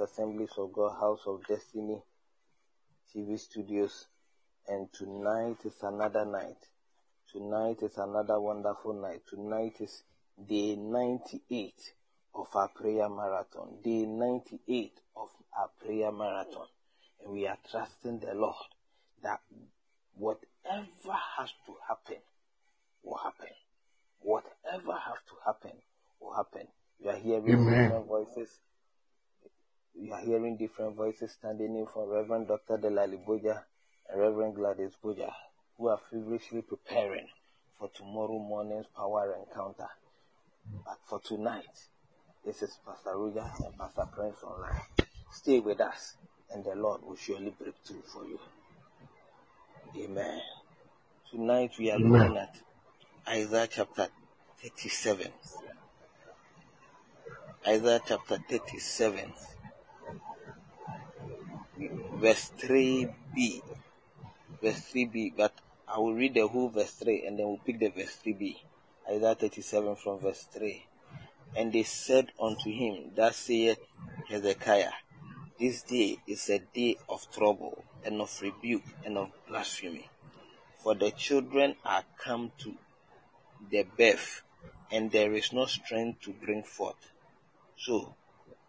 Assemblies of God, House of Destiny TV studios. And tonight is another night. Tonight is another wonderful night. Tonight is day 98 of our prayer marathon. Day 98 of our prayer marathon. And we are trusting the Lord that whatever has to happen will happen. Whatever has to happen will happen. You are hearing Amen. voices. You are hearing different voices standing in from Reverend Dr. Delali Boja and Reverend Gladys Boja, who are feverishly preparing for tomorrow morning's power encounter. But for tonight, this is Pastor Ruja and Pastor Prince Online. Stay with us, and the Lord will surely break through for you. Amen. Tonight we are looking at Isaiah chapter 37. Isaiah chapter 37, verse 3b. Verse 3b, but I will read the whole verse 3 and then we'll pick the verse 3b. Isaiah 37 from verse 3. And they said unto him, Thus saith Hezekiah, This day is a day of trouble and of rebuke and of blasphemy. For the children are come to the birth, and there is no strength to bring forth. So,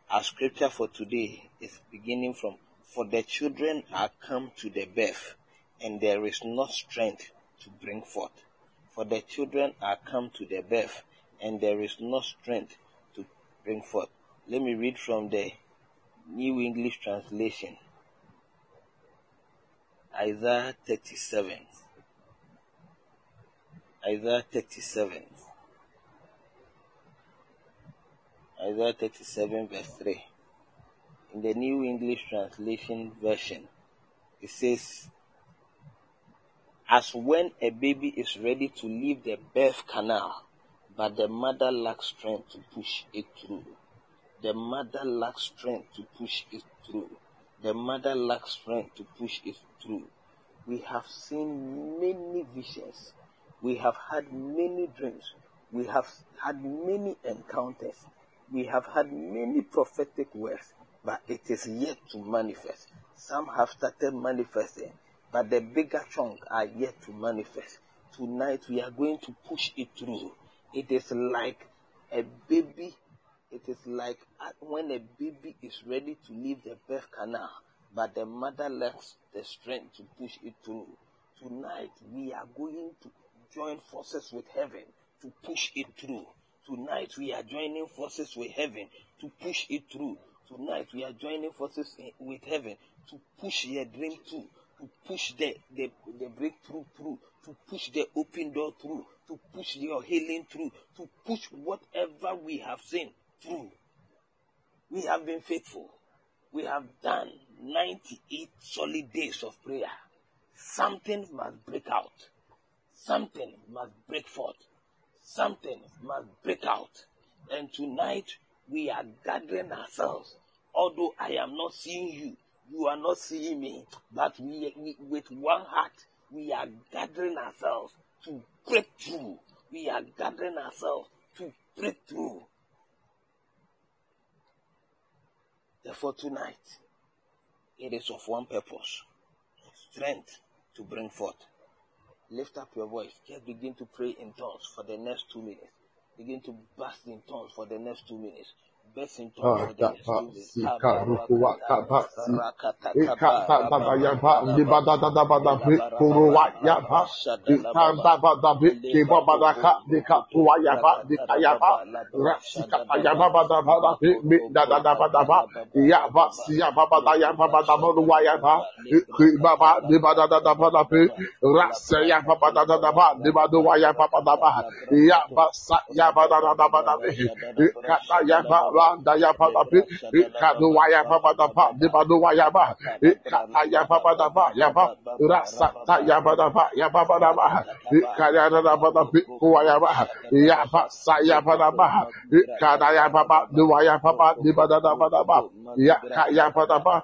our scripture for today is beginning from For the children are come to the birth, and there is not strength to bring forth. For the children are come to the birth, and there is no strength to bring forth. Let me read from the New English Translation. Isaiah 37. Isaiah 37. Isaiah 37 verse 3. In the New English Translation version, it says, As when a baby is ready to leave the birth canal, but the mother lacks strength to push it through. The mother lacks strength to push it through. The mother lacks strength to push it through. We have seen many visions. We have had many dreams. We have had many encounters we have had many prophetic words, but it is yet to manifest. Some have started manifesting, but the bigger chunk are yet to manifest. Tonight we are going to push it through. It is like a baby. It is like uh, when a baby is ready to leave the birth canal, but the mother lacks the strength to push it through. Tonight we are going to join forces with heaven to push it through. Tonight we are joining forces with heaven to push it through. Tonight we are joining forces with heaven to push your dream through, to push the, the, the breakthrough through, to push the open door through, to push your healing through, to push whatever we have seen through. We have been faithful. We have done 98 solid days of prayer. Something must break out. Something must break forth something must break out. And tonight we are gathering ourselves. Although I am not seeing you, you are not seeing me, but we, we with one heart we are gathering ourselves to break through. We are gathering ourselves to break through. Therefore, tonight it is of one purpose strength to bring forth. Lift up your voice. Just begin to pray in tongues for the next two minutes. Begin to burst in tongues for the next two minutes. Yaba, daya pada pi kadu waya papa tapa di padu waya ba kaya papa tapa ya pa rasa kaya pada pa ya papa tapa kaya ada pada pi kuaya ba ya pa saya pada ba kadaya papa di waya papa di pada tapa tapa ya kaya pada pa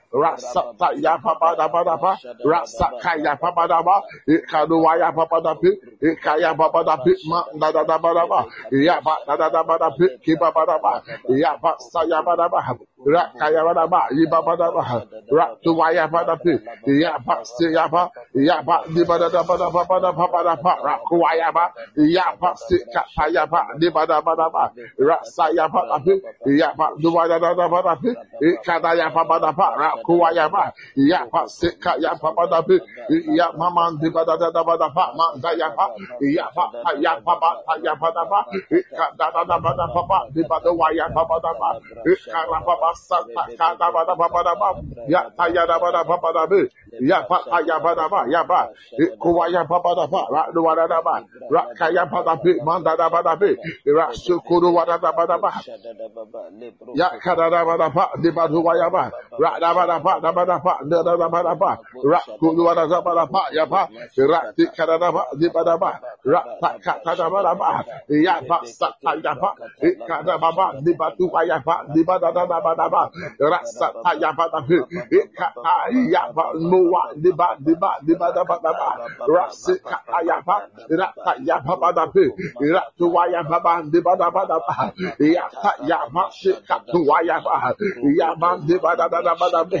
ba ba da bi ko waya ba ba da ba. It kano wa ya ba ba da ba It kaya ba ba da ba do waya ba da ba. It ya ba da da da ba da ba. Kiba ba ba. It ya ba sa ya ba da ba. Raka ya ba da ba. It ba ba da ba. Ratu wa ya ba da ba. It ya ba sa ya ba. It ya ba di ba da ba da da ba da bi ra si ka ta ya ba nuwa ya da da ba da ba. It kada ya ba ba da ba kuwa ya ba ya pa se ka ya pa pa da bi ya ma ma de ba da da da ba da pa ma da ya pa ya pa ya pa pa ya pa da ba ka da da da ba da pa pa de ba da wa ya pa pa da ba ka ra pa pa sa pa ka da ba da pa pa da ba ya ta ya da ba da pa pa da bi ya pa ka ya ba da ba ya ba kuwa ya pa pa da pa ra do wa da da ba ra ka ya pa da bi ma da da ba da bi ra su ku do wa da da ba da ba ya ka da da ba da pa de ba do wa ya ba ra da ba da ba da ba da ba da da da da ra wa da da da ya ba ra ti ka da da di ba da ra ta ka ta da ba da sa ta ya ba e ka da di ba tu ya ba di ba da da da da ra sa ta ya ba da ya ba no di ba di ba di ba da da ra ya ra ta ya ba da tu ya ba di ba da da ya ta ya tu ya ya di da da da da da ba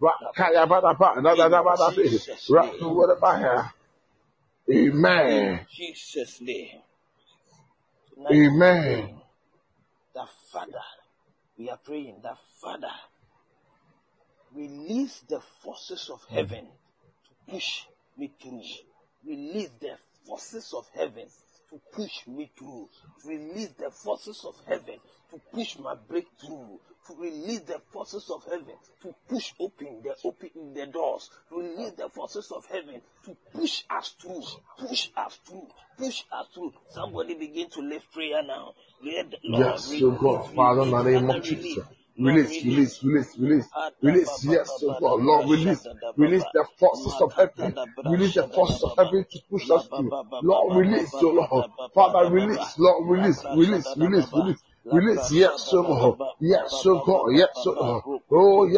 ba ya Amen. Jesus' name. Amen. That Father, we are praying that Father, release the forces of heaven to push me through. Release the forces of heaven to push me through. Release the forces of heaven to push my breakthrough. To release the forces of heaven to push open the open the doors. Release the forces of heaven to push us through. Push us through. Push us through. Somebody begin to lift prayer now. Lord Yes, your God, Father, in the name of Jesus. Release, release, release, release, release, yes, so God, Lord, release, release the forces of heaven, release the forces of heaven to push us through. Lord, release, so oh Lord, Father, release, Lord, release, release, release, release. Release, yes, so Lord, oh,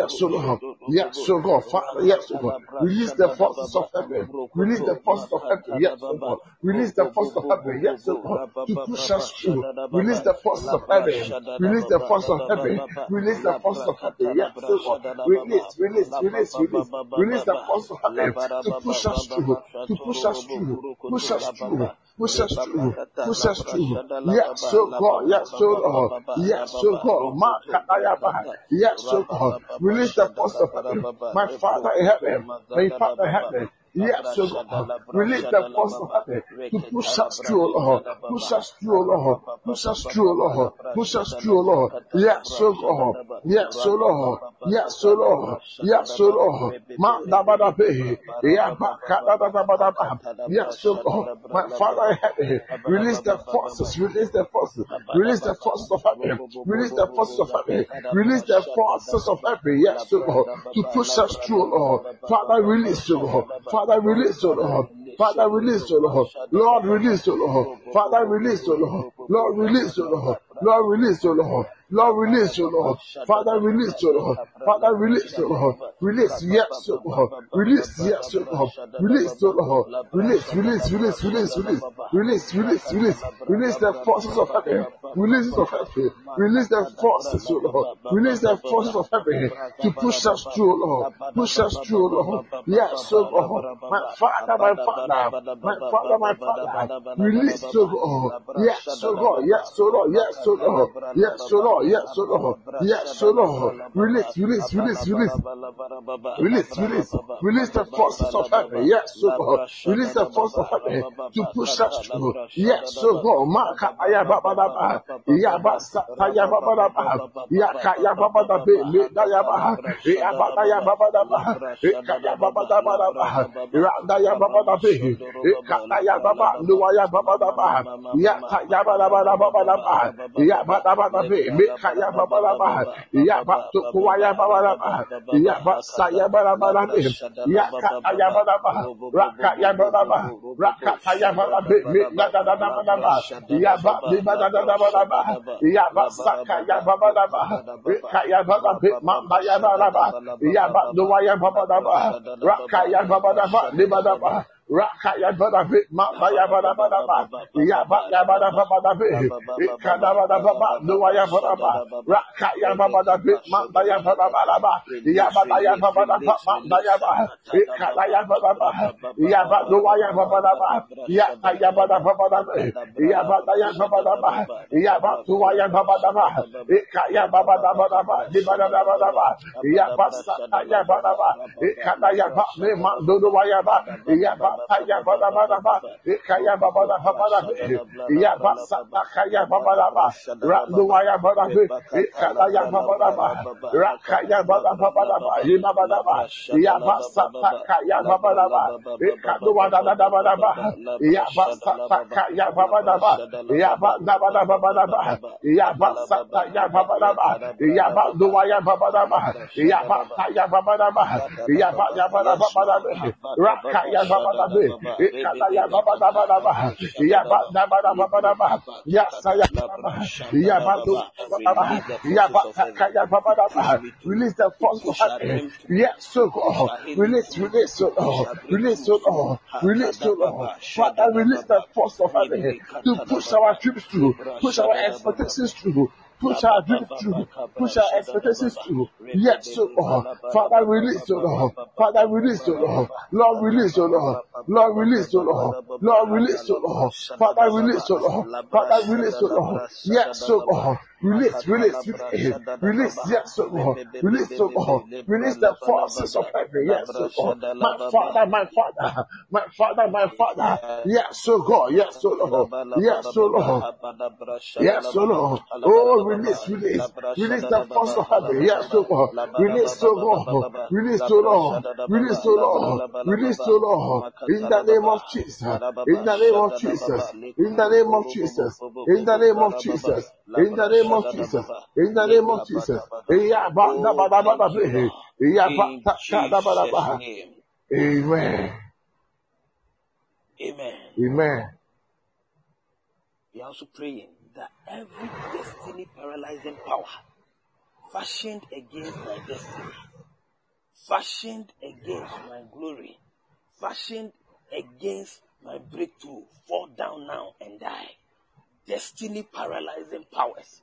so God, Father, God, release the forces of heaven, release the forces of heaven, God, release the forces of heaven, God, to push us through, release the forces of heaven, release the forces of heaven, release the forces of heaven, God, release, release, release, release, release the forces of heaven. To push us through, to push us through, push us through, push us through, push us through, yes, so God, yes, so Lord, yes, so God, yes, so God, release the force of my Father in heaven, my Father in heaven, Yes, oh God. Release the force of heaven to push us through, oh Lord. Push us through, oh Lord. Push us through, oh Lord. Push us through, oh Lord. Yes, oh God. Yes, oh Lord. Yes, oh Lord. Yes, oh Lord. Manda bada be. Ya ba ka da da da bada ba. Yes, oh God. My Father in heaven. Release the forces. Release the forces. Release the forces of heaven. Release the forces of heaven. Release the forces of heaven. Yes, oh God. To push us through, oh Lord. Father, release, oh Lord. Father, release, oh Lord. Father, release, oh Lord. Lord, release, oh Lord. Father, release, oh Lord. Lord, release, oh Lord. Lord, release, oh Lord. Lord, release, oh Lord. Father, release, oh Lord. Father, release, oh Lord. Release, yes, oh Lord. Release, yes, oh Lord. Release, oh Lord. Release, release, release, release, release. Release, release, release. Release the forces of heaven. Release of heaven. Release the forces, oh Lord. Release the forces of heaven to push us through, oh Lord. Push us through, oh Lord. Yes, oh Lord. My Father, my Father. My Father, my Father. Release, oh Lord. Yes, oh God. Yes, oh Lord. Yes, oh Lord. Yes, oh Lord. Yes, oh Lord. Yes, oh Lord. Release, release, release, release. Release, release. Release the forces of heaven. Yes, oh God. Release the forces of heaven to push us through. Yes, oh God. Maka aya baba daba. Ya ba sa ta ya baba daba. Ya ka ya baba daba. Le da ya ba. Ya ba da kaya kuaya yaba tukuwa ya babalaba yaba saya babalaba yaka ya babalaba raka ya babalaba raka ya babalaba da da da da da yaba bi da da da da da yaba saka ya babalaba raka ya babalaba mamba ya babalaba yaba duwa ya babalaba raka ya babalaba libadaba Di ba daba. Raka ya bada be ma ba ya bada bada ba. Ya ba ya bada ba bada be ka da bada ba ba do ya bada ba. Raka ya ba bada be ma ba ya bada ba ba. Ya ba da ya ba bada ba ma ba ya ba. Ka da ya bada ba. Ya ba do ya ba bada ba ya ka ya bada ba bada be ya ba da ya ba bada ba ya ba do ya ba bada ba ka ya ba bada bada ba di bada da bada ba ya ba sa ya bada ba ka da ya ba me ma do do ya ba ya ba kaya bada bada ba kaya bada bada bada ya ba sata kaya bada ba randu waya bada be kaya ya bada ba ra kaya bada bada ba ima bada ba ya ba sata kaya bada ba kadu wada da bada ba ya ba sata kaya bada ba ya ba da bada bada ba ya ba sata ya bada ba ya ba duwaya bada ba ya ba kaya bada ba ya ba ya bada bada ra kaya bada be kata ya baba da bada ba ya ba da bada bada ba ya saya ya ba do ya ba kaya baba da ba release the force of heaven. yes so God release release so God release so God release so God Father release the force of heaven to push our trips through push our expectations through push our dreams through, push our expectations through. Yes, so Lord. Father, release, O Lord. Father, release, O Lord. Lord, release, O Lord. Lord, release, O Lord. Lord, release, O Lord. Father, release, O Lord. Father, release, O Lord. Yes, so Lord. Release, release, release, release, yes, so Lord. Release, so Lord. Release the forces of heaven, yes, so Lord. My Father, my Father, my Father, my Father, yes, so God, yes, so Lord. Yes, so Lord. Yes, so Lord. Oh, release, release, release the force of heaven, yes, so God. Release, so God. Release, so Lord. Release, so Lord. Release, so Lord. In the name of Jesus. In the name of Jesus. In the name of Jesus. In the name of Jesus. In the name of Jesus. In the name of Jesus. Amen. Amen. Amen. We are also praying that every destiny paralyzing power fashioned against my destiny, fashioned against my glory, fashioned against my breakthrough, fall down now and die. Destiny paralyzing powers.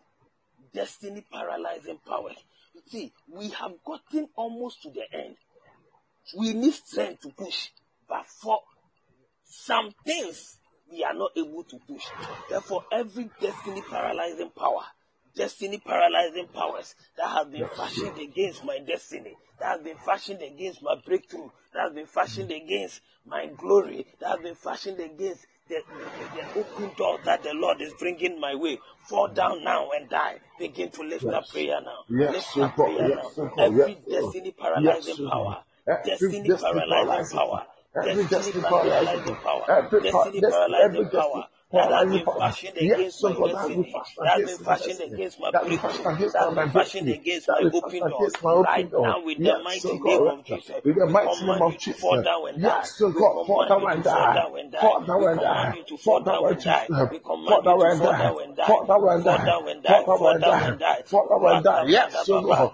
Destiny paralyzing powers. You see, we have gotten almost to the end. We need strength to push, but for some things we are not able to push. Therefore, every destiny paralyzing power, destiny paralyzing powers that have been fashioned against my destiny, that have been fashioned against my breakthrough, that have been fashioned against my glory, that have been fashioned against the, open door that the Lord is bringing my way. Fall down now and die. Begin to lift yes. up prayer now. Yes, lift up prayer yes, now. Every destiny paralyzing power, destiny paralyzing power, destiny paralyzing power, destiny paralyzing power that has been fashioned against my destiny, that has been fashioned against my breakthrough, that has been fashioned against my open door. Right now, with the mighty name of Jesus, with the mighty name of Jesus, fall down and die. Yes, God, fall down and die. Fall down and die. Fall down and die. Fall down and die. Fall down and die. Fall down and die. Fall down and die. Yes, God.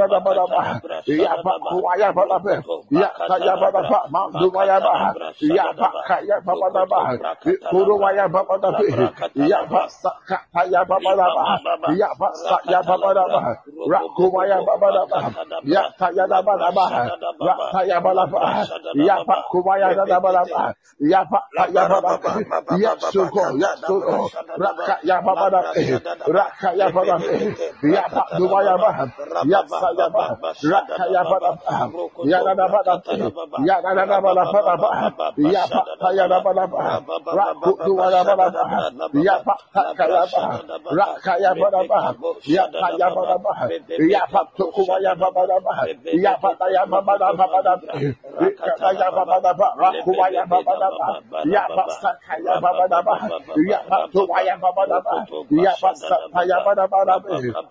ada pada bah. Ya pak kuaya pada bah. Ya saya pada pak mak dua bah. Ya pak kaya bapa pada bah. Kuru waya bapa pada bah. Ya pak sak kaya bapa pada bah. Ya pak sak ya bapa pada bah. Rak kuaya bapa pada bah. Ya saya ada pada bah. Rak saya pada bah. Ya pak kuaya ada pada bah. Ya pak kaya bapa pada bah. Ya suko ya suko. Rak kaya bapa pada bah. Rak kaya bapa pada bah. Ya pak dua bah. Ya pak ya ya da ya da ya da ya ya da ya ya da ya da ya da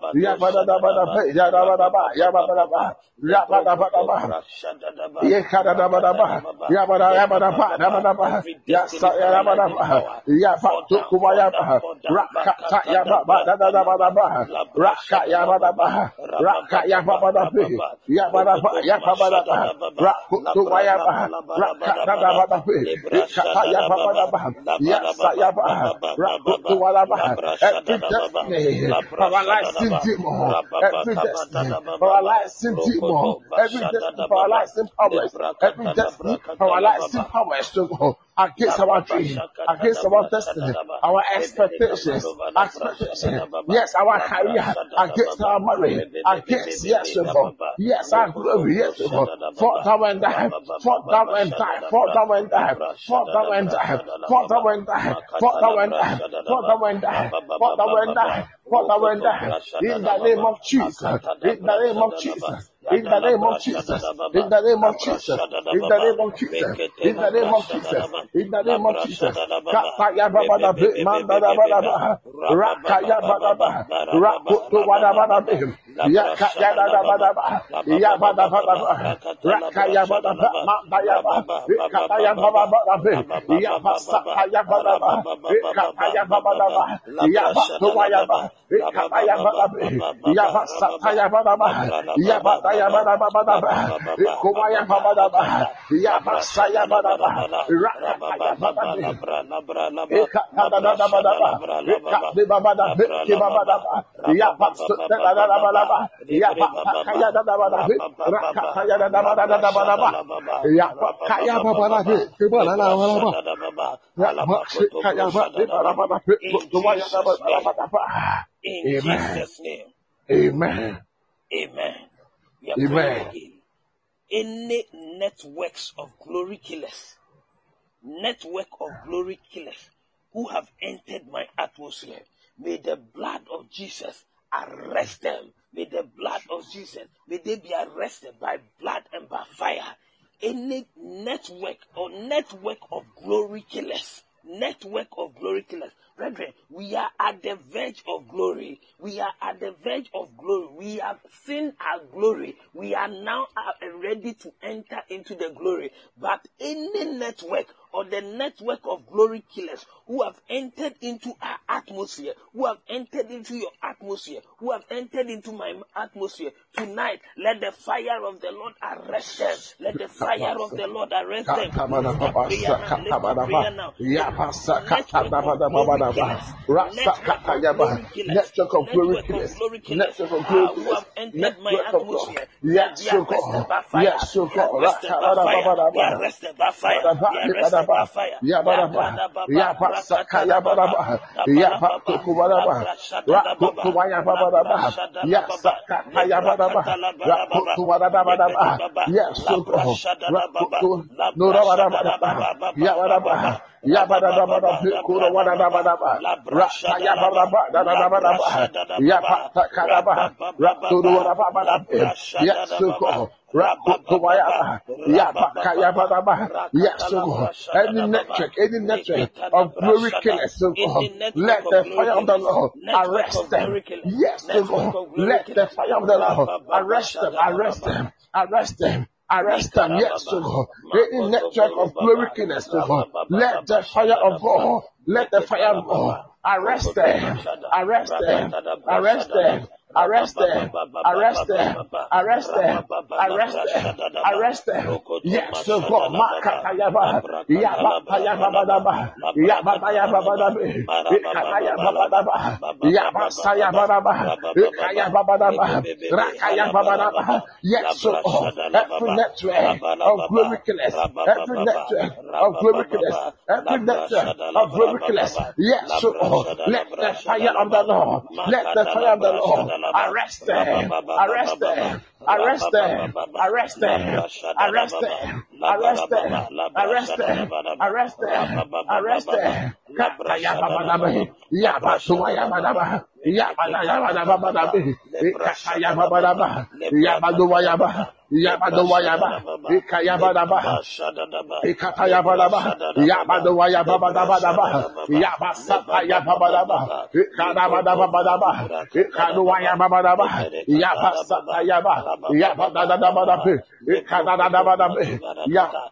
ya da ya da ya da ya da ya badaba ya badaba daba ya kada daba daba ya badaba ya badaba daba daba ya sa ya daba daba ya fa tu kuwa ya daba rakka ta ya daba daba daba daba rakka ya badaba rakka ya badaba ya badaba ya badaba rakku tu kuwa ya daba rakka ta daba daba rakka ta ya badaba ya sa ya daba rakku tu kuwa daba et tu te ne pa wala sinti mo et tu te paralyzing demon every destiny paralyzing powers every destiny paralyzing powers go against our dream, against our destiny, our expectations, expectations, yes, our career, against our marriage, against, yes, Lord, yes, our glory, yes, Lord, fall down and die, fall down and die, fall down and die, fall down and die, fall down and die, fall down and die, fall down and die, fall down and die, fall down and die, in the name of Jesus, in the name of Jesus. In the name of Jesus, in the name of Jesus, in the name of Jesus, in the name of Jesus, in the name of Jesus. Kataya baba da be manda da baba da rakaya baba da rakutu baba baba da ya kaya da da baba da ya baba baba rakaya baba da manda ya baba kataya baba da be ya basa kaya baba da kataya baba da ya batu ya baba kataya baba ya basa kaya baba ya baba Rabaya Badaba Amen. Amen. Amen. Amen. Any networks of glory killers network of glory killers who have entered my atmosphere. May the blood of Jesus arrest them. May the blood of Jesus, may they be arrested by blood and by fire. Any network or network of glory killers, network of glory killers. Brethren, we are at the verge of glory. We are at the verge of glory. We have seen our glory. We are now ready to enter into the glory. But any network or the network of glory killers who have entered into our atmosphere, who have entered into your atmosphere, who have entered into my atmosphere tonight, let the fire of the Lord arrest them. Let the fire of the Lord arrest them. Lift up prayer now. Lift up prayer now. Network of glory killers. Network of glory killers. Network of God. Yes, so God. Yes, so God. Arrested by fire. Arrested by fire. ya baraba ya baraba ya ya baraba ya baraba ya baraba ya baraba ya baraba ya baraba ya baraba ya baraba ya baraba ya baraba ya baraba ya baraba ya baraba ya baraba ya baraba Yabadabadaba, Kura Wadabadaba, Rasa Yabadaba, Dadabadaba, Yapata Kadaba, Raptudu Wadabadaba, Yasuko, Rakutuwayaba, Yapaka Yabadaba, Yasuko, any network, any network of glory killers, let the fire of the Lord arrest them. Yes, let the fire of the Lord arrest them, arrest them, arrest them. Arrest them, yes, to God. Any network of glory to God. Let the fire of God, let the fire of God arrest them, arrest them, arrest them, Arrest them. Arrest them. Arrest them. Arrest them. Arrest them. Yes, so God. Makatayaba. Yabatayababadaba. Yabatayababadabe. Ikatayababadaba. Yabasayabadaba. Ikayababadaba. Rakayababadaba. Yes, so God. Every network of glory killers. Every network of glory killers. Every network of glory killers. Yes, so God. Let the fire of the Lord. Let the fire of the Lord Arrest them. Arrest them. Arrest them. Arrest them. Arrest them. Arrest them. Arrest them. Arrest them. Arrest them. Katayababadabe. Yabasuwayabadaba. Yabadaba, Yabadawayaba, Ikayabadaba, Ikatayabadaba, Yabadawayababadabadaba, Yabasatayababadaba, Ikadabadabadaba, Ikaduwayababadaba, Yabasatayaba, Yabadadabadaba, Ikadadabadaba, Yabadadabadaba,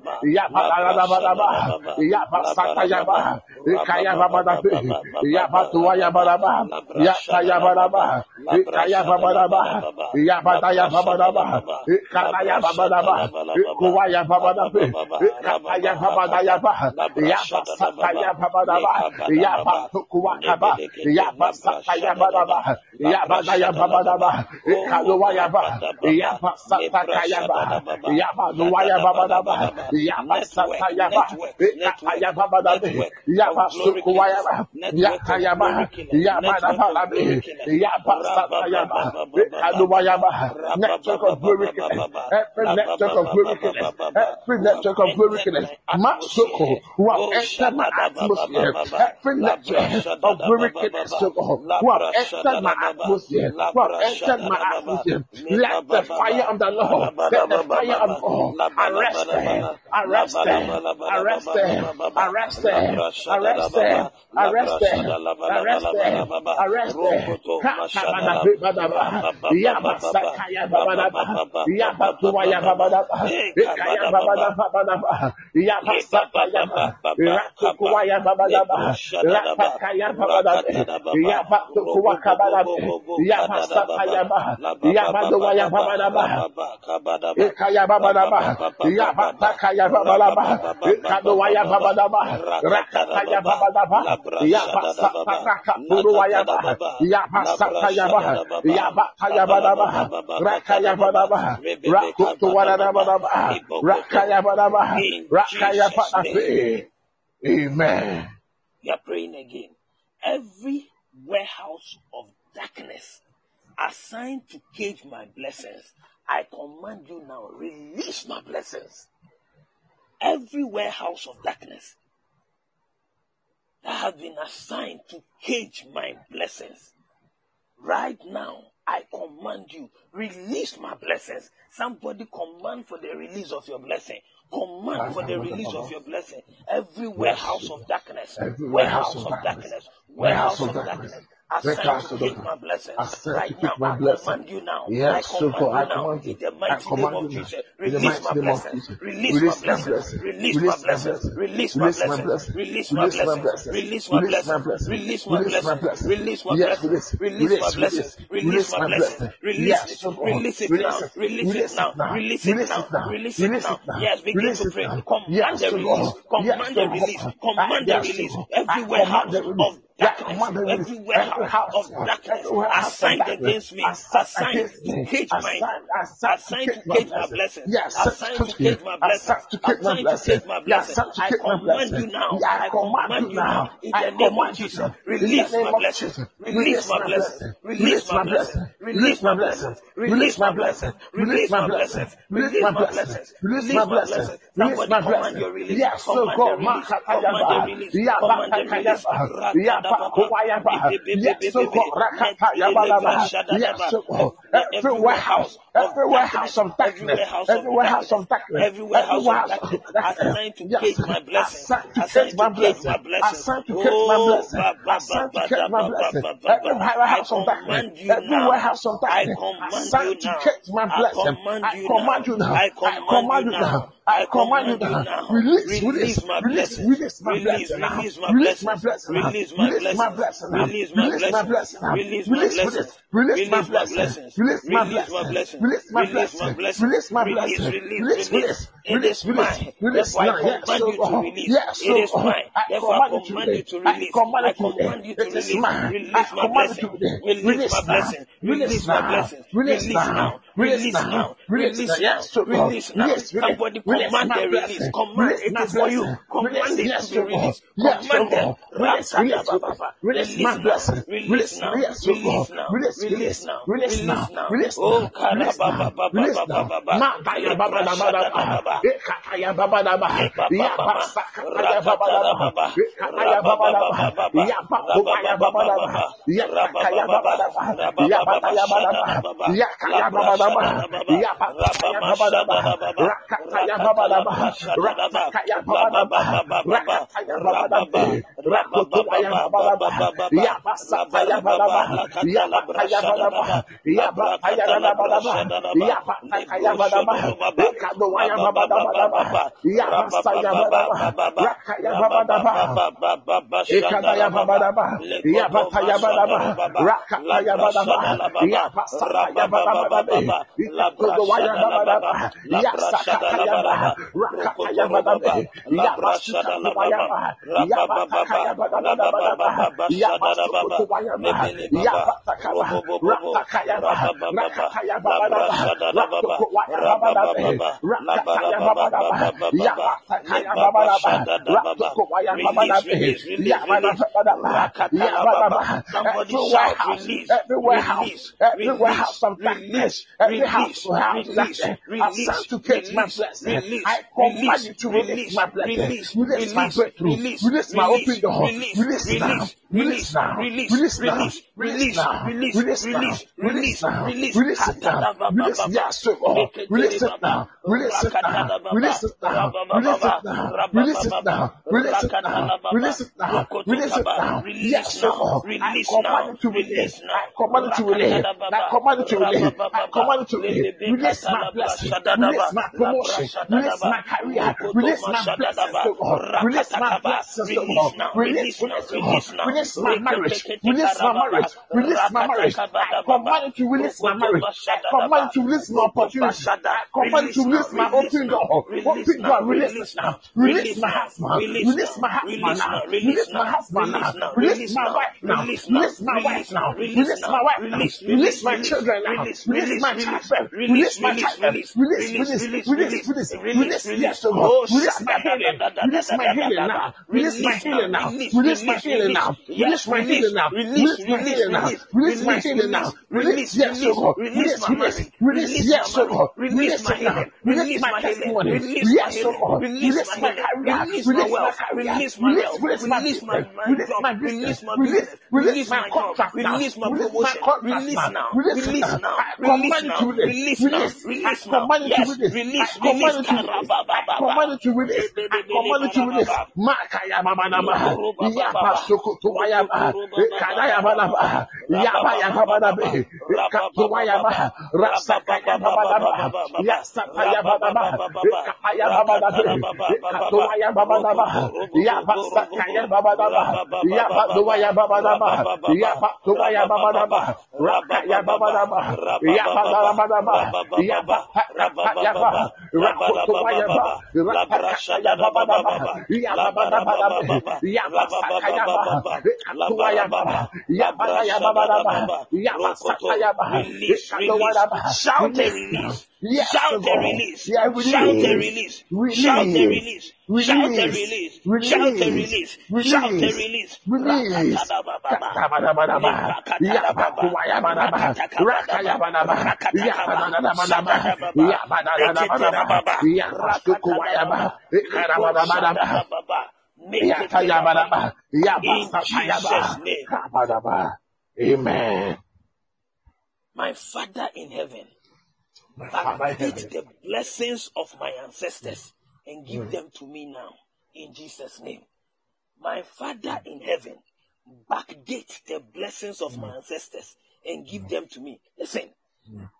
Yapadabadaba, Yapasatayaba, Ikayababadabe, Yapatuayabadaba, Yatayabadaba, Ikayababadaba, Yabadayababadaba, Ikayababadaba, Ikuayababadabe, Ikayababadayaba, Yapasatayababadaba, Yapatukuakaba, Yapasatayabadaba, Yabadayababadaba, Ikaluayaba, Yapasatayaba, Yabaduayababadaba, Network of glory every network of glory every network of glory Matsuko, who have entered my atmosphere, every network of glory who have entered my atmosphere, who have entered my atmosphere, let the fire of the Lord, let the fire of God arrest them, arrest them, arrest them, arrest them, arrest them, arrest them, arrest them, arrest them. Katabadabadaba, Yabasakaya babadaba, Yabatuaya babadaba, Ikaya babadaba, Yabasakaya Ratukuaya babadaba, Rapakaya babadaba, Yabatukuaka babadaba, Yabasakaya Yabaduaya babadaba, Ikaya babadaba, Yabatakaya Ikaduaya babadaba, Rakataya babadaba, Yabasataka Puruaya ba, Yabasataya ba, Yabataya badaba, Rakaya badaba, Rakutuara badaba, Rakaya badaba, Rakaya badabe. Amen. You are praying again. Every warehouse of darkness assigned to cage my blessings, I command you now, release my blessings. Every warehouse of darkness that have been assigned to cage my blessings. Right now, I command you, release my blessings. Somebody command for the release of your blessing. Command for the release of your blessing. Every warehouse of darkness, warehouse of darkness, warehouse of darkness. Take my blessings. Right now, I command you now. Yes, I command you now. In the mighty name of Jesus, release my blessings. Release my blessings. Release my blessings. Release my blessings. Release my blessings. Release my blessings. Release my blessings. Release my blessings. Release my blessings. Release my blessings. Release it. Release it now. Release it now. Release it now. Release it now. Yes, begin to pray. Command the release. Command the release. Command the release. Everywhere house of darkness, of darkness? Assigned against me, assigned to cage my, assigned to cage my blessings, assigned to cage my blessings, assigned to cage my blessings. I command you now, I command you now, in the name of Jesus, release my blessings, release my blessings, release my blessings, release my blessings, release my blessings, release my blessings, release my blessings, release my blessings. Somebody command your release, command the release, command the release, command the release. Every warehouse, every warehouse of darkness, every warehouse of darkness, every warehouse of darkness, assigned to cage my blessing, assigned to cage my blessing, assigned to cage my blessing, assigned to cage my blessing. Every warehouse of darkness, every warehouse of darkness, assigned to cage my blessing. I command you now. I command you now. I command you now. Release, release, release, release my blessing. Release my blessing. Release my blessing. Release my blessing. Release my blessing. Release my blessing. Release my blessing. Release my blessings. Release my blessing. Release my blessing. Release, release. It is mine. Therefore, I command you to release. It is mine. Therefore, I command you to release. I command you to release. Release my blessing. Release my blessing. Release my blessing. Release now. Release now. Release now. Oh. Release now. Somebody command the release. Command it is for you. Command it to be released. Command them. Release, release, release my blessing. Release now. Release now. Release, release now, release now, release now, release release oh, Ya Pak Ya Pak Release! Release! release, release, release, release, release, release, release, Release! Release! Release! Release! Release! Release! you Release! release Release! Release! Release Release! Release! Release my open door, Release. release now, Release. release now, Release. release now, Release. release now, Release. release now, Release. release now, Release. release it now, release yes, release it now, release it now, release it now, release it now, release it now, release it now, release it now, release it now, yes, command you to release, I command you to release, I command you to release, I command you to release, release my blessing, release my promotion, release my career, release my blessings, release my blessings, Lord, release, release, release my marriage, release my marriage, release my marriage, command you to release my marriage, command you to release my opportunity, command you to release my open door, open door, release now, release my husband, release my husband now, release my husband now, release my wife now, release my wife now, release my wife now, release my children now, release my children, release my children, release, release, release, release, release, yes, Lord, release my healing, release my healing now, release my healing now, now. Release my feeling now. Release my feeling now. Release my feeling now. Release my feeling now. Release yes, oh God. Release my healing. Release yes, oh God. Release my healing. Release my testimony. Yes, oh God. Release my career. Release my wealth. Release my now. Release my now. Release my business. Release my contract. Release my promotion. Release now. Release now. Release now. Release now. Release now. Release. Command it now. release. Command it now. release. Command it now. release. Mark I now. a man sakaya baba. Release, Kato release. wayaba. Shout a release. Yes, Shout a release. Yeah, Shout a release. Shout the release. Shout a Release. Shout the release. Shout a Release. Shout the release. Shout a Release. Shout the release. Shout a Release. release. Release. Rakatadababa. Katabadabadaba. Yabakuwayabanaba. Rakayabanaba. Yabananabanaba. Yabananabanaba. Yabasukuwayaba. Ikarabadabadaba. Yatayabanaba. In Jesus' name, Amen. my Father in heaven, My Father in take heaven. the blessings of my ancestors and give mm. them to me now. In Jesus' name. My Father in heaven, backdate the blessings of my mm. ancestors and give mm. them to me. Listen,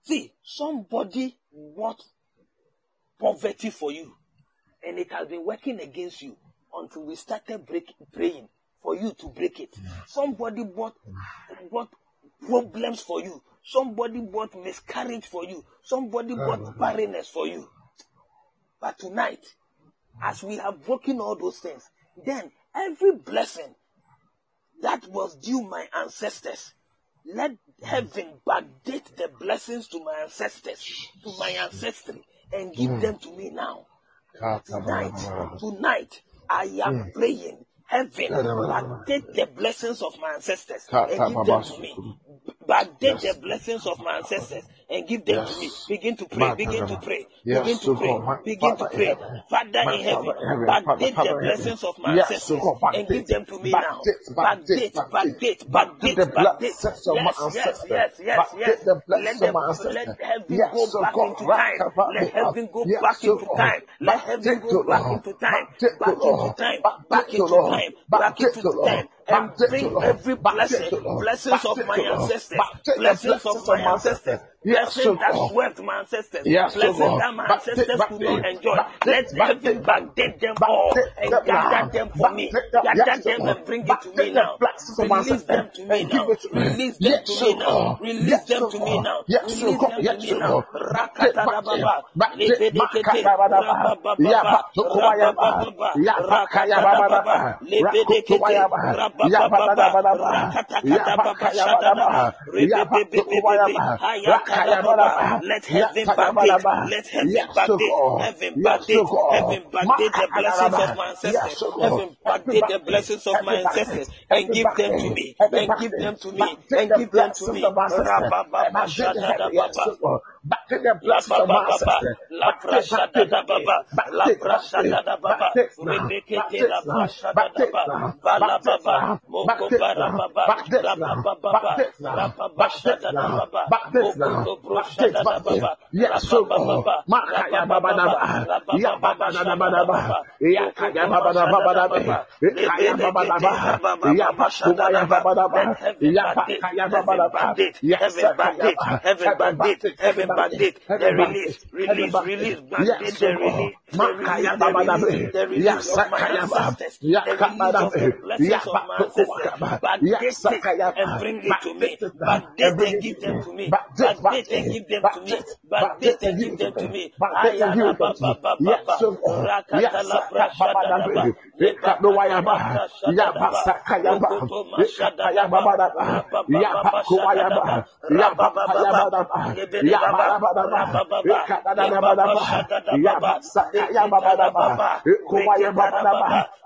see, somebody bought poverty for you and it has been working against you until we started break, praying for you to break it. Somebody bought, bought problems for you. Somebody bought miscarriage for you. Somebody bought barrenness for you. But tonight, as we have broken all those things, then every blessing that was due my ancestors, let heaven backdate the blessings to my ancestors, to my ancestry, and give them to me now. Tonight, tonight, I am praying. Heaven, take the blessings of my ancestors. And give them to me. Backdate the blessings of my ancestors and give them to me. Begin to pray. Begin to pray. Begin to pray. Begin to pray. Father in heaven, Father in heaven, backdate the blessings of my ancestors and give them to me now. backdate, Backdate, backdate, backdate, backdate backdate, the backdate. blessings of my Yes, yes, yes, yes, yes. Let them, let heaven go back into time. Let heaven go back into time. Let heaven go back into time. Back into time. Back into time. Back into time. And bring every blessing, blessings of my ancestors, blessings of my my ancestors, ancestors. Yes, so that God. my ancestors, Yes, so blessings that my ancestors could not enjoy. Let heaven backdate, them all and gather them for me. Gather yes, them and bring it to me now. blessings of my Release them to me now. Release them to me now. Release them to me now. Release them to me now. God. Backdate, backdate, Rakatadababa. backdate, Lebedekete. Rabababa. Rabababa. Rakatadababa. Lebedekete. Rabababa. Yabadabadaba. Rakatakadababa. Rebebebebebe. Yabatukubayaba. Let heaven backdate. Let heaven backdate. Heaven backdate. Heaven backdate the blessings of my ancestors. Heaven backdate the blessings of my ancestors and give them to me. And give them to me. And give them to me. Backdate the happy. Yes, so Shadadababa. God. Backdate the La blessings of my ancestors. la da la da la da moko bara shada da moko now, to backdate, broshada da ba backdate. ba, ra Yes, so Makaya Yes, heaven heaven heaven the release, release, release, backdate, Yes, the God. release, the release, Makaya the baba release, daba. the release Yes, of my kaya baba. ancestors, Ya the kaba release of daba. the Ya blessings of my batuwa ancestors. kaba. Yes, Backdate it kaya and baba. bring it to me. Backdate it now and Backdate bring and it give to them me. to me. Backdate, Backdate and give them to me. backdate Backdate and give give it to them to me. me. Backdate and give ba to me. Yes, ba. so God. Rakata Yes, la brashada da ba. Kabadabe.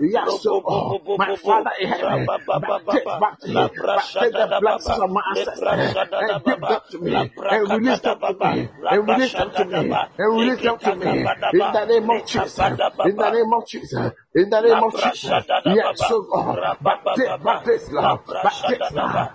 Yes, oh, my Father in back me, the me, me, me, me, name of Jesus. Yes, so Lord, back this, back this this now, back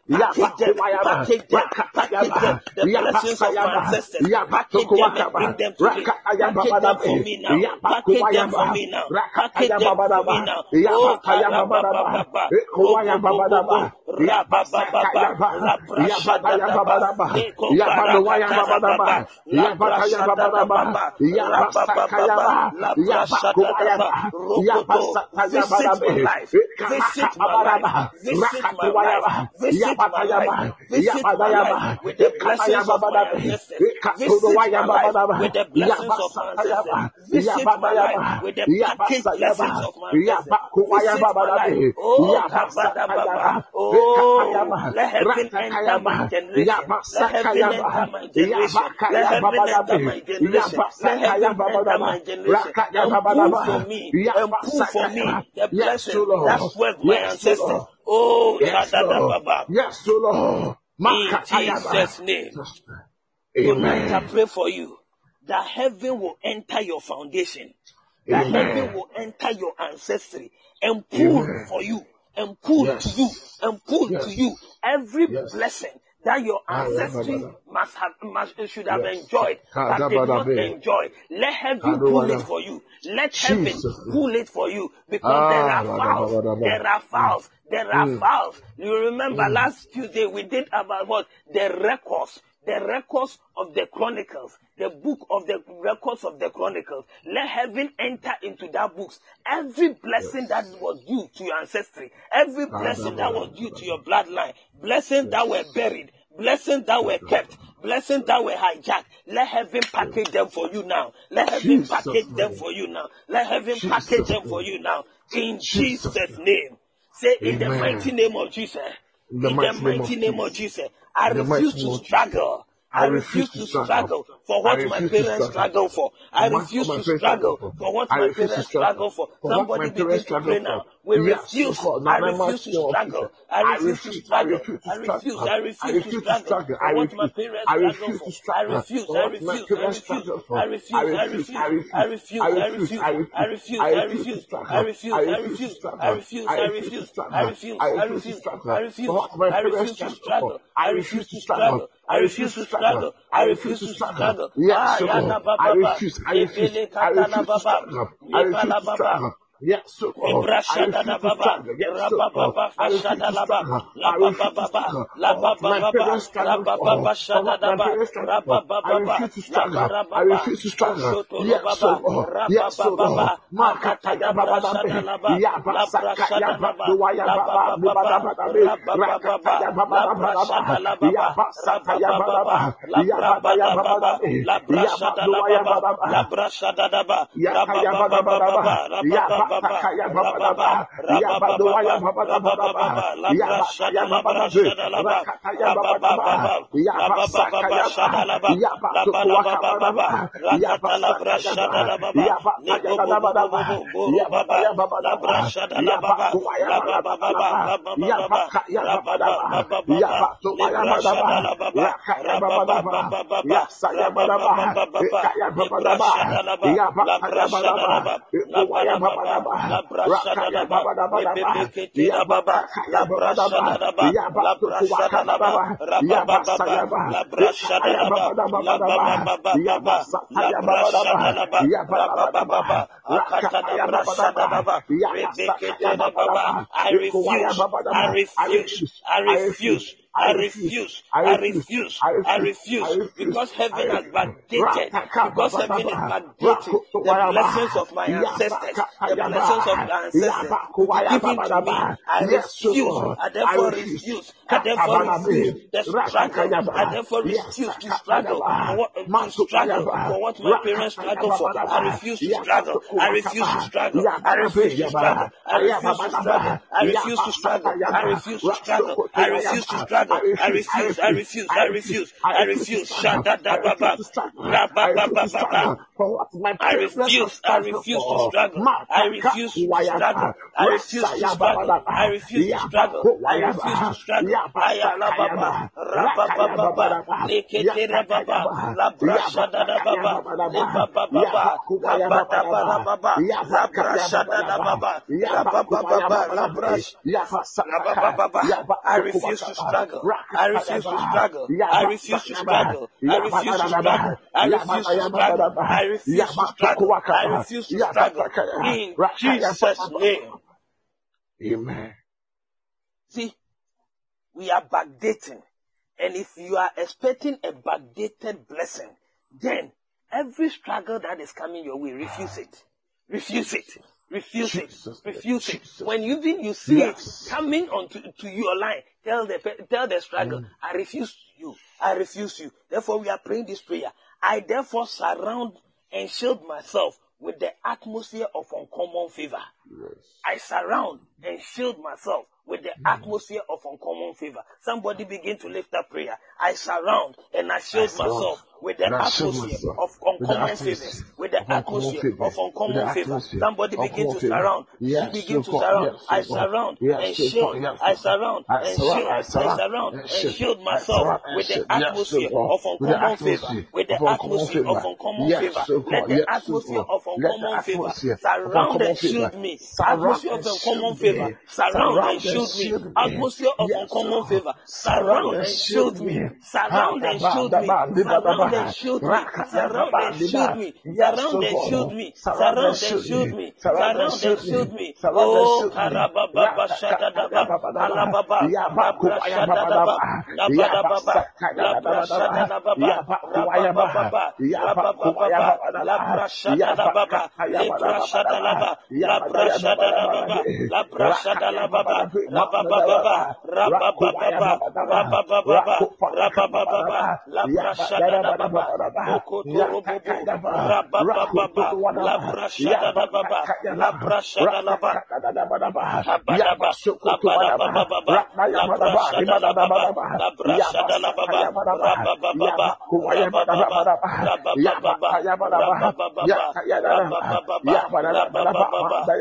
Yapatuayaba, Yapatuayaba, Rakatayaba, Yapasayaba, Yapatuayaba, Rakatayaba, Yapatuayaba, Rakatayaba, Yapatayaba, Kuayaba, Yapasakayaba, Yapatayaba, Yapatuayaba, Yabadaba, Yabadaba, Yabasakayaba, Yabakuayaba, Yabasakayaba, Visit my life. Visit my life. Visit my life. Visit my life with the blessings of life with the blessings of my life with the package blessings of life. Oh, Kabadababa. Oh, let heaven enter my generation. Let heaven enter my generation. Let heaven enter my generation. Let heaven enter my generation. And pull for me. And pull for me the blessing. That's worth my ancestors. Oh, Yes, Lord. Yes, Lord. In Jesus' name. Tonight I pray for you that heaven will enter your foundation, that heaven will enter your ancestry and pull Amen. for you and pull Yes. to you and pull Yes. to you every Yes. blessing that your ancestry must have must, should have Yes. enjoyed but did not enjoy. Let heaven pull it for you. Let heaven Jesus. pull it for you because there Ah, are fowls, there are fowls, there are Mm. fowls. You remember last Tuesday we did about what the records the records of the chronicles the book of the records of the chronicles. Let heaven enter into that books. Every blessing that was due to your ancestry every blessing that was due to your bloodline blessings that were buried blessings that were kept blessings that were hijacked let heaven package them for you now. Let heaven package them for you now. Let heaven package them for you now. In jesus name. say in the mighty name of jesus In the in the mighty name of mighty name of Jesus. Jesus, I In the refuse mighty to name of Jesus. struggle. I I refuse refuse to to struggle. struggle for I what my refuse to parents struggle. struggle for. I For what refuse my to parents struggle struggle for what I my refuse to parents struggle struggle for. for what Somebody my begin parents to pray struggle now. We refuse. I refuse to struggle. I refuse to struggle. I refuse. I refuse to struggle. I what my parents I refuse to struggle. I refuse. I refuse. I refuse. I refuse. I refuse. I refuse. I refuse. I refuse. I refuse. I refuse. I refuse. I refuse. I refuse. I refuse. I refuse. I refuse to struggle I refuse. I refuse to struggle I refuse to struggle. I refuse to struggle. struggle. I I refuse refuse to to struggle. struggle. Yes, Ah, I refuse. I refuse. I refuse to struggle. I refuse to struggle. Yes, so I Librashada refuse da to baba, struggle. Yes, so rababa I refuse fashada to la ba, struggle. la I baba refuse to baba, struggle la for what baba my parents struggle rababa for. For fashada what da my ba, parents struggle for. rababa I refuse to struggle. I barababa, refuse to struggle. koshoto ro Yes, so baba, Yes, rababa so baba, Makata akata ya da baba da brashada be. la ba, Ya ba la saka ya brashada ba la ba, duwa ya la baba baba ni bada baba, bada be. rababa Rakata baba, ya baba la da bada ba. brashada la Ya Rababa, Rababa, I refuse, I refuse, I refuse I refuse. I refuse. I refuse. Because heaven has backdated. Because heaven is backdating the blessings of my ancestors. The blessings of the ancestors given to me. I refuse. I therefore refuse. I therefore refuse the struggle. I therefore refuse to struggle for what, to struggle for what my parents struggle for. I refuse to struggle. I refuse to struggle. I refuse to struggle. I refuse to struggle. I refuse to struggle. I refuse to struggle. I refuse to struggle. I refuse. I refuse. I refuse. I refuse. Shada da ba ba. Ra ba ba ba ba ba. I refuse. I refuse to struggle. I refuse to struggle. I refuse to struggle. I refuse to struggle. I refuse to struggle. Aya la ba ba. Ra ba ba ba ba. Lekete ra ba ba. La bra shada da ba ba. Le ba ba ba ba. La ba da ba la ba ba. La bra shada da ba ba. La ba ba ba ba. La bra la ba ba ba ba. I refuse to struggle. I refuse to struggle. I refuse to struggle. I refuse to struggle. I refuse to struggle. I refuse to struggle. I refuse to struggle. In Jesus' name. Amen. See, we are backdating. And if you are expecting a backdated blessing, then every struggle that is coming your way, refuse it. Refuse it. Refuse Jesus, it. Refuse Jesus. it. When you even you see Yes. it coming onto to your line, tell the tell the struggle, mm. I refuse you. I refuse you. Therefore, we are praying this prayer. I therefore surround and shield myself with the atmosphere of uncommon favor. I surround and shield myself with the atmosphere of uncommon favor. Somebody begin to lift up prayer. I surround and I shield myself with the atmosphere of uncommon favor. With the atmosphere of uncommon favor. Somebody begin to surround. You begin to surround. I surround and shield. I surround and shield. I surround and shield myself with the atmosphere of uncommon favor. With the atmosphere of uncommon favor. Let the atmosphere of uncommon favor surround and shield me me. Atmosphere of uncommon favor. Surround and shield me. Atmosphere of uncommon favor. Surround and shield me. Surround and shield me. Surround and shield me. Surround and shield me. Surround and shield me. Surround and shield me. Surround and shield me. Oh, Karababa Shadadaba. Alababa. Yababa Shadadaba. rasada la baba la prasada la baba la baba baba ra baba baba ra baba baba ra baba baba la prasada la baba ko ro bobo ra baba baba la prasada la baba la prasada la baba ya basuk ko ra baba baba la prasada la baba la prasada la baba ra baba baba ko baba baba ra baba baba ya baba baba ya baba baba ya baba baba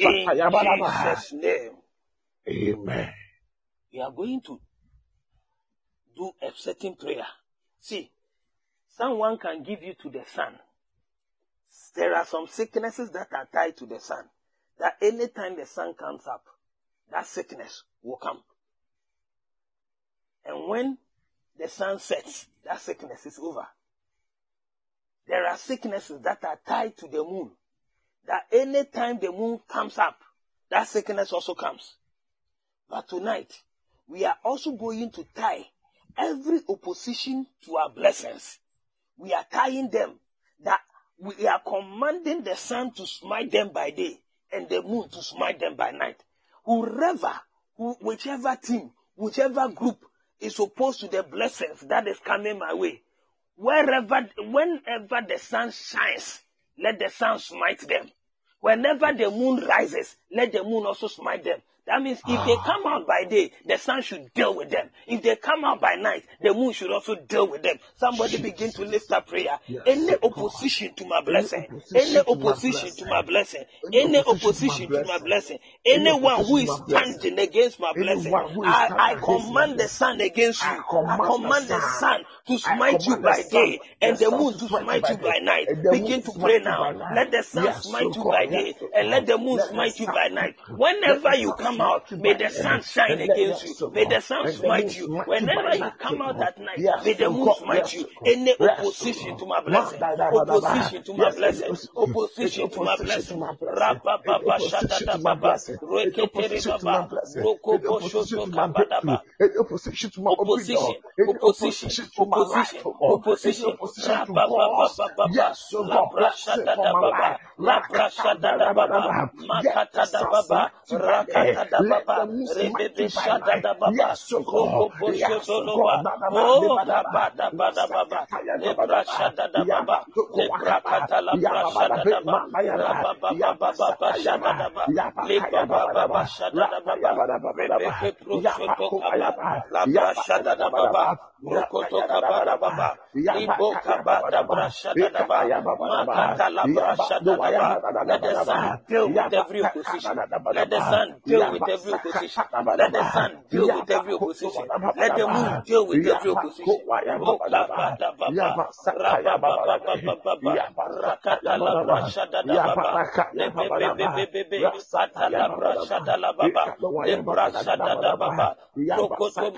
In Jesus' name, Amen. we are going to do a certain prayer. See, someone can give you to the sun. There are some sicknesses that are tied to the sun. That anytime the sun comes up, that sickness will come. And when the sun sets, that sickness is over. There are sicknesses that are tied to the moon. That anytime the moon comes up, that sickness also comes. But tonight, we are also going to tie every opposition to our blessings. We are tying them that we are commanding the sun to smite them by day and the moon to smite them by night. Whoever, who, whichever team, whichever group is opposed to the blessings that is coming my way, wherever, whenever the sun shines, let the sun smite them. Whenever the moon rises, let the moon also smite them. That means if they ah. come out by day, the sun should deal with them. If they come out by night, the moon should also deal with them. Somebody begin to lift up prayer. Any opposition to my blessing, any opposition to my blessing, any opposition to my blessing, anyone who is standing against my blessing, I, I command the sun against you. I command the sun. to smite you by day and the moon to smite you by night. Begin to pray now. Let the sun smite you by day. and let the moon smite you by night. Whenever you come come out, may the sun shine against you. May the sun smite you. Whenever you come out at night, may the moon smite you. Any opposition to my blessing, opposition to my blessing, opposition to my blessing. Rabba Baba Shadada Baba, Reketeri Baba, Roko Kabadaba. Opposition to my Opposition, opposition, opposition, opposition. Rabba Baba Baba, Yes, so God. Labra bless it Shadada for my Baba, life. Labra Shadada Baba, Makata da Baba, Rakata da Let Baba, the moon smite Rebebe Shada da Baba, Roko Bosho Doloba. Oh, Kaba da Bada Baba, Lebra Shada da Baba, Lebra Kata Labra Shada da Baba, Rabba Baba Baba Shada da Baba, Lebra Baba Shada da Baba, Rebebe Proshoto Kaba, Labra Shada da Baba, Rokoto Kaba da Baba, Libo Kaba da Bra Shada da Baba, Makata Labra Shada da let the sun deal with every opposition. Let the sun deal with every opposition. Let the sun deal with every opposition. Let the moon deal with every opposition. Baba, Rakata Lebebebebebe, Sata la Rokoto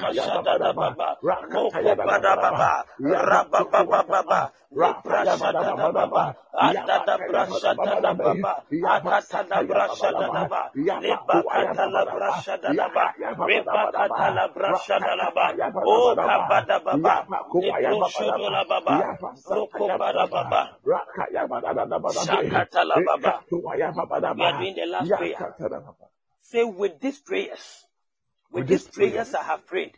Moko Bada Baba, Rabba Baba Baba, Lebra Shada da Baba, Adada Brashada da Baba, Akata da Brashada da Baba, Lebakata la Brashada da Baba, Rebakata la Brashada la Baba, Kabada Baba, Lebro Shodo la Baba, Roko Bada Baba, Shakata la Baba. We are doing the last prayer. Say with these prayers, with these prayers I have prayed,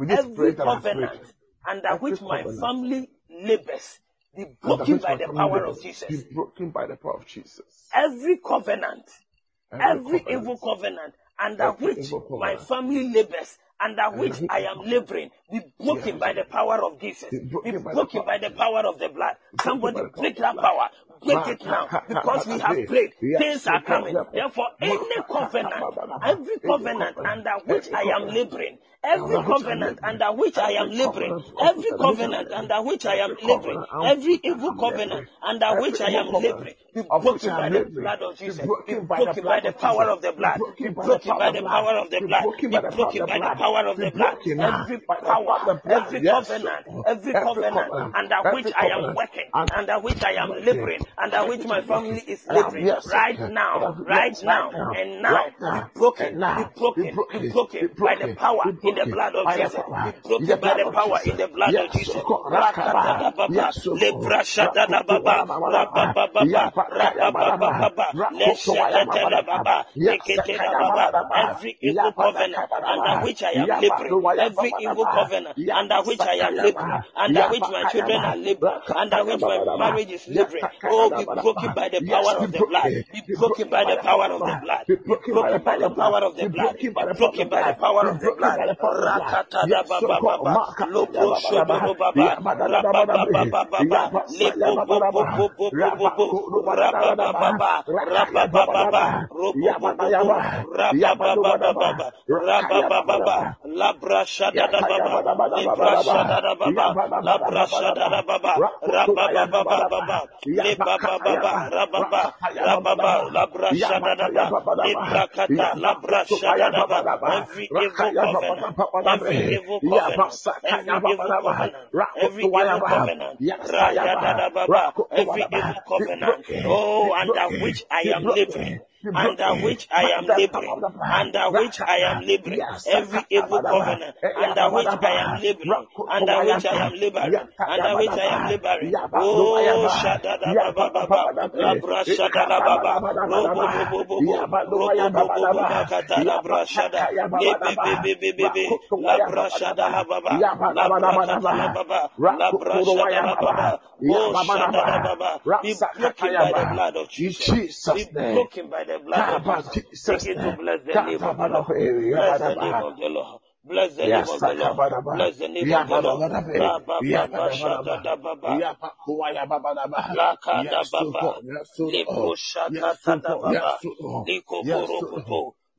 With this every covenant under every which my covenant family labors be broken by the power of Jesus. Be broken by the power of Jesus. Every covenant, every covenant, evil covenant under every which evil my family labors, under which I am laboring, be broken by the power of Jesus. Be Be broken by the power by of the power of the blood. Somebody by the power break that power. Break it now. Because we have prayed. Things are coming. Therefore, any covenant, every covenant under which I am laboring, every under which I'm covenant under which I am laboring, every under which I'm covenant under which I am laboring, every evil covenant under which I am laboring, be broken by the blood of Jesus. Be broken by the broken by blood the of power of the blood. Be broken by the power of the blood. Be broken by the power of the blood. power of Be the blood. broken now Every power of power, the blood. every covenant, every covenant, under which I am working, under which I am laboring, under which my family is And yes, right now, right. now, and now, be broken, and now, be broken, be broken, by the power in the blood of Jesus. Be broken by the power in the blood of Jesus. Soko, Rakata Rakaba. da baba, Yes, Soko. lebra shada da baba, rabba baba, rabba baba baba, leshekete le baba, lekete da baba. Every evil covenant under which I am laboring, every evil covenant under which I am laboring, under which my children are laboring, under which my marriage is laboring, oh, be broken by the power of the blood. Be broken by the power of the blood. Be broken by the power of the blood. Be broken by the power of the blood. Rakata da baba baba, lobo shodo do baba, rabba baba baba, lebo bo bo bo bo bo bo bo, rabba baba, rabba baba, robo bo bo bo, rabba baba baba, rabba baba, labra shada da baba, libra shada da baba, labra shada da baba, rabba baba baba, leba baba, rabba baba, rabba labra shada da baba, labra shada every evil covenant, every evil covenant, every evil covenant, every evil covenant, rada da da baba, every evil covenant, oh, under which I am living, under which I am laboring, under which I am laboring, every evil covenant, under which I am laboring, under which I am laboring, under which I am laboring. Oh, shada da ba baba la brashada la baba robo bobo bobo robo bobo bobo makata la brashada lebe bebe bebe bebe la brashada la baba la brakata la baba la brashada la baba oh shada la baba be broken by the blood of Jesus be broken by the blood of Jesus begin to bless the name of the Lord bless the name of the Lord Bless the name of the Lord. Bless the name of the Lord. Baba shada da baba. Laka da baba. Lipo shaka tada baba. Liko korokoto. Masubra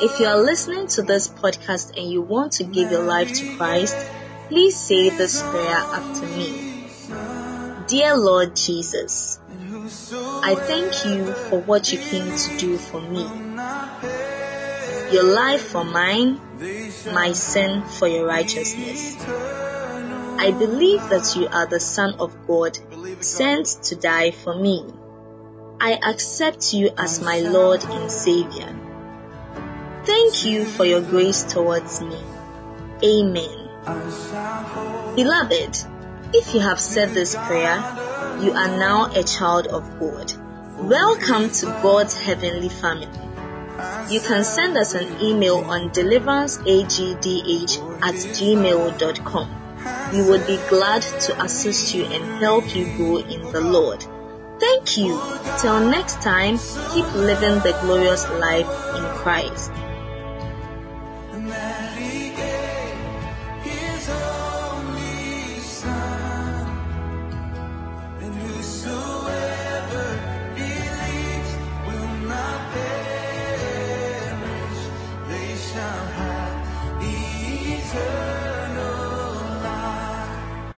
If you are listening to this podcast and you want to give your life to Christ, please say this prayer after me. Dear Lord Jesus, I thank you for what you came to do for me. Your life for mine, my sin for your righteousness. I believe that you are the Son of God, sent to die for me. I accept you as my Lord and Savior. Thank you for your grace towards me. Amen. Beloved, if you have said this prayer, you are now a child of God. Welcome to God's heavenly family. You can send us an email on deliveranceagdh at gmail.com. We would be glad to assist you and help you grow in the Lord. Thank you. Till next time, keep living the glorious life in Christ.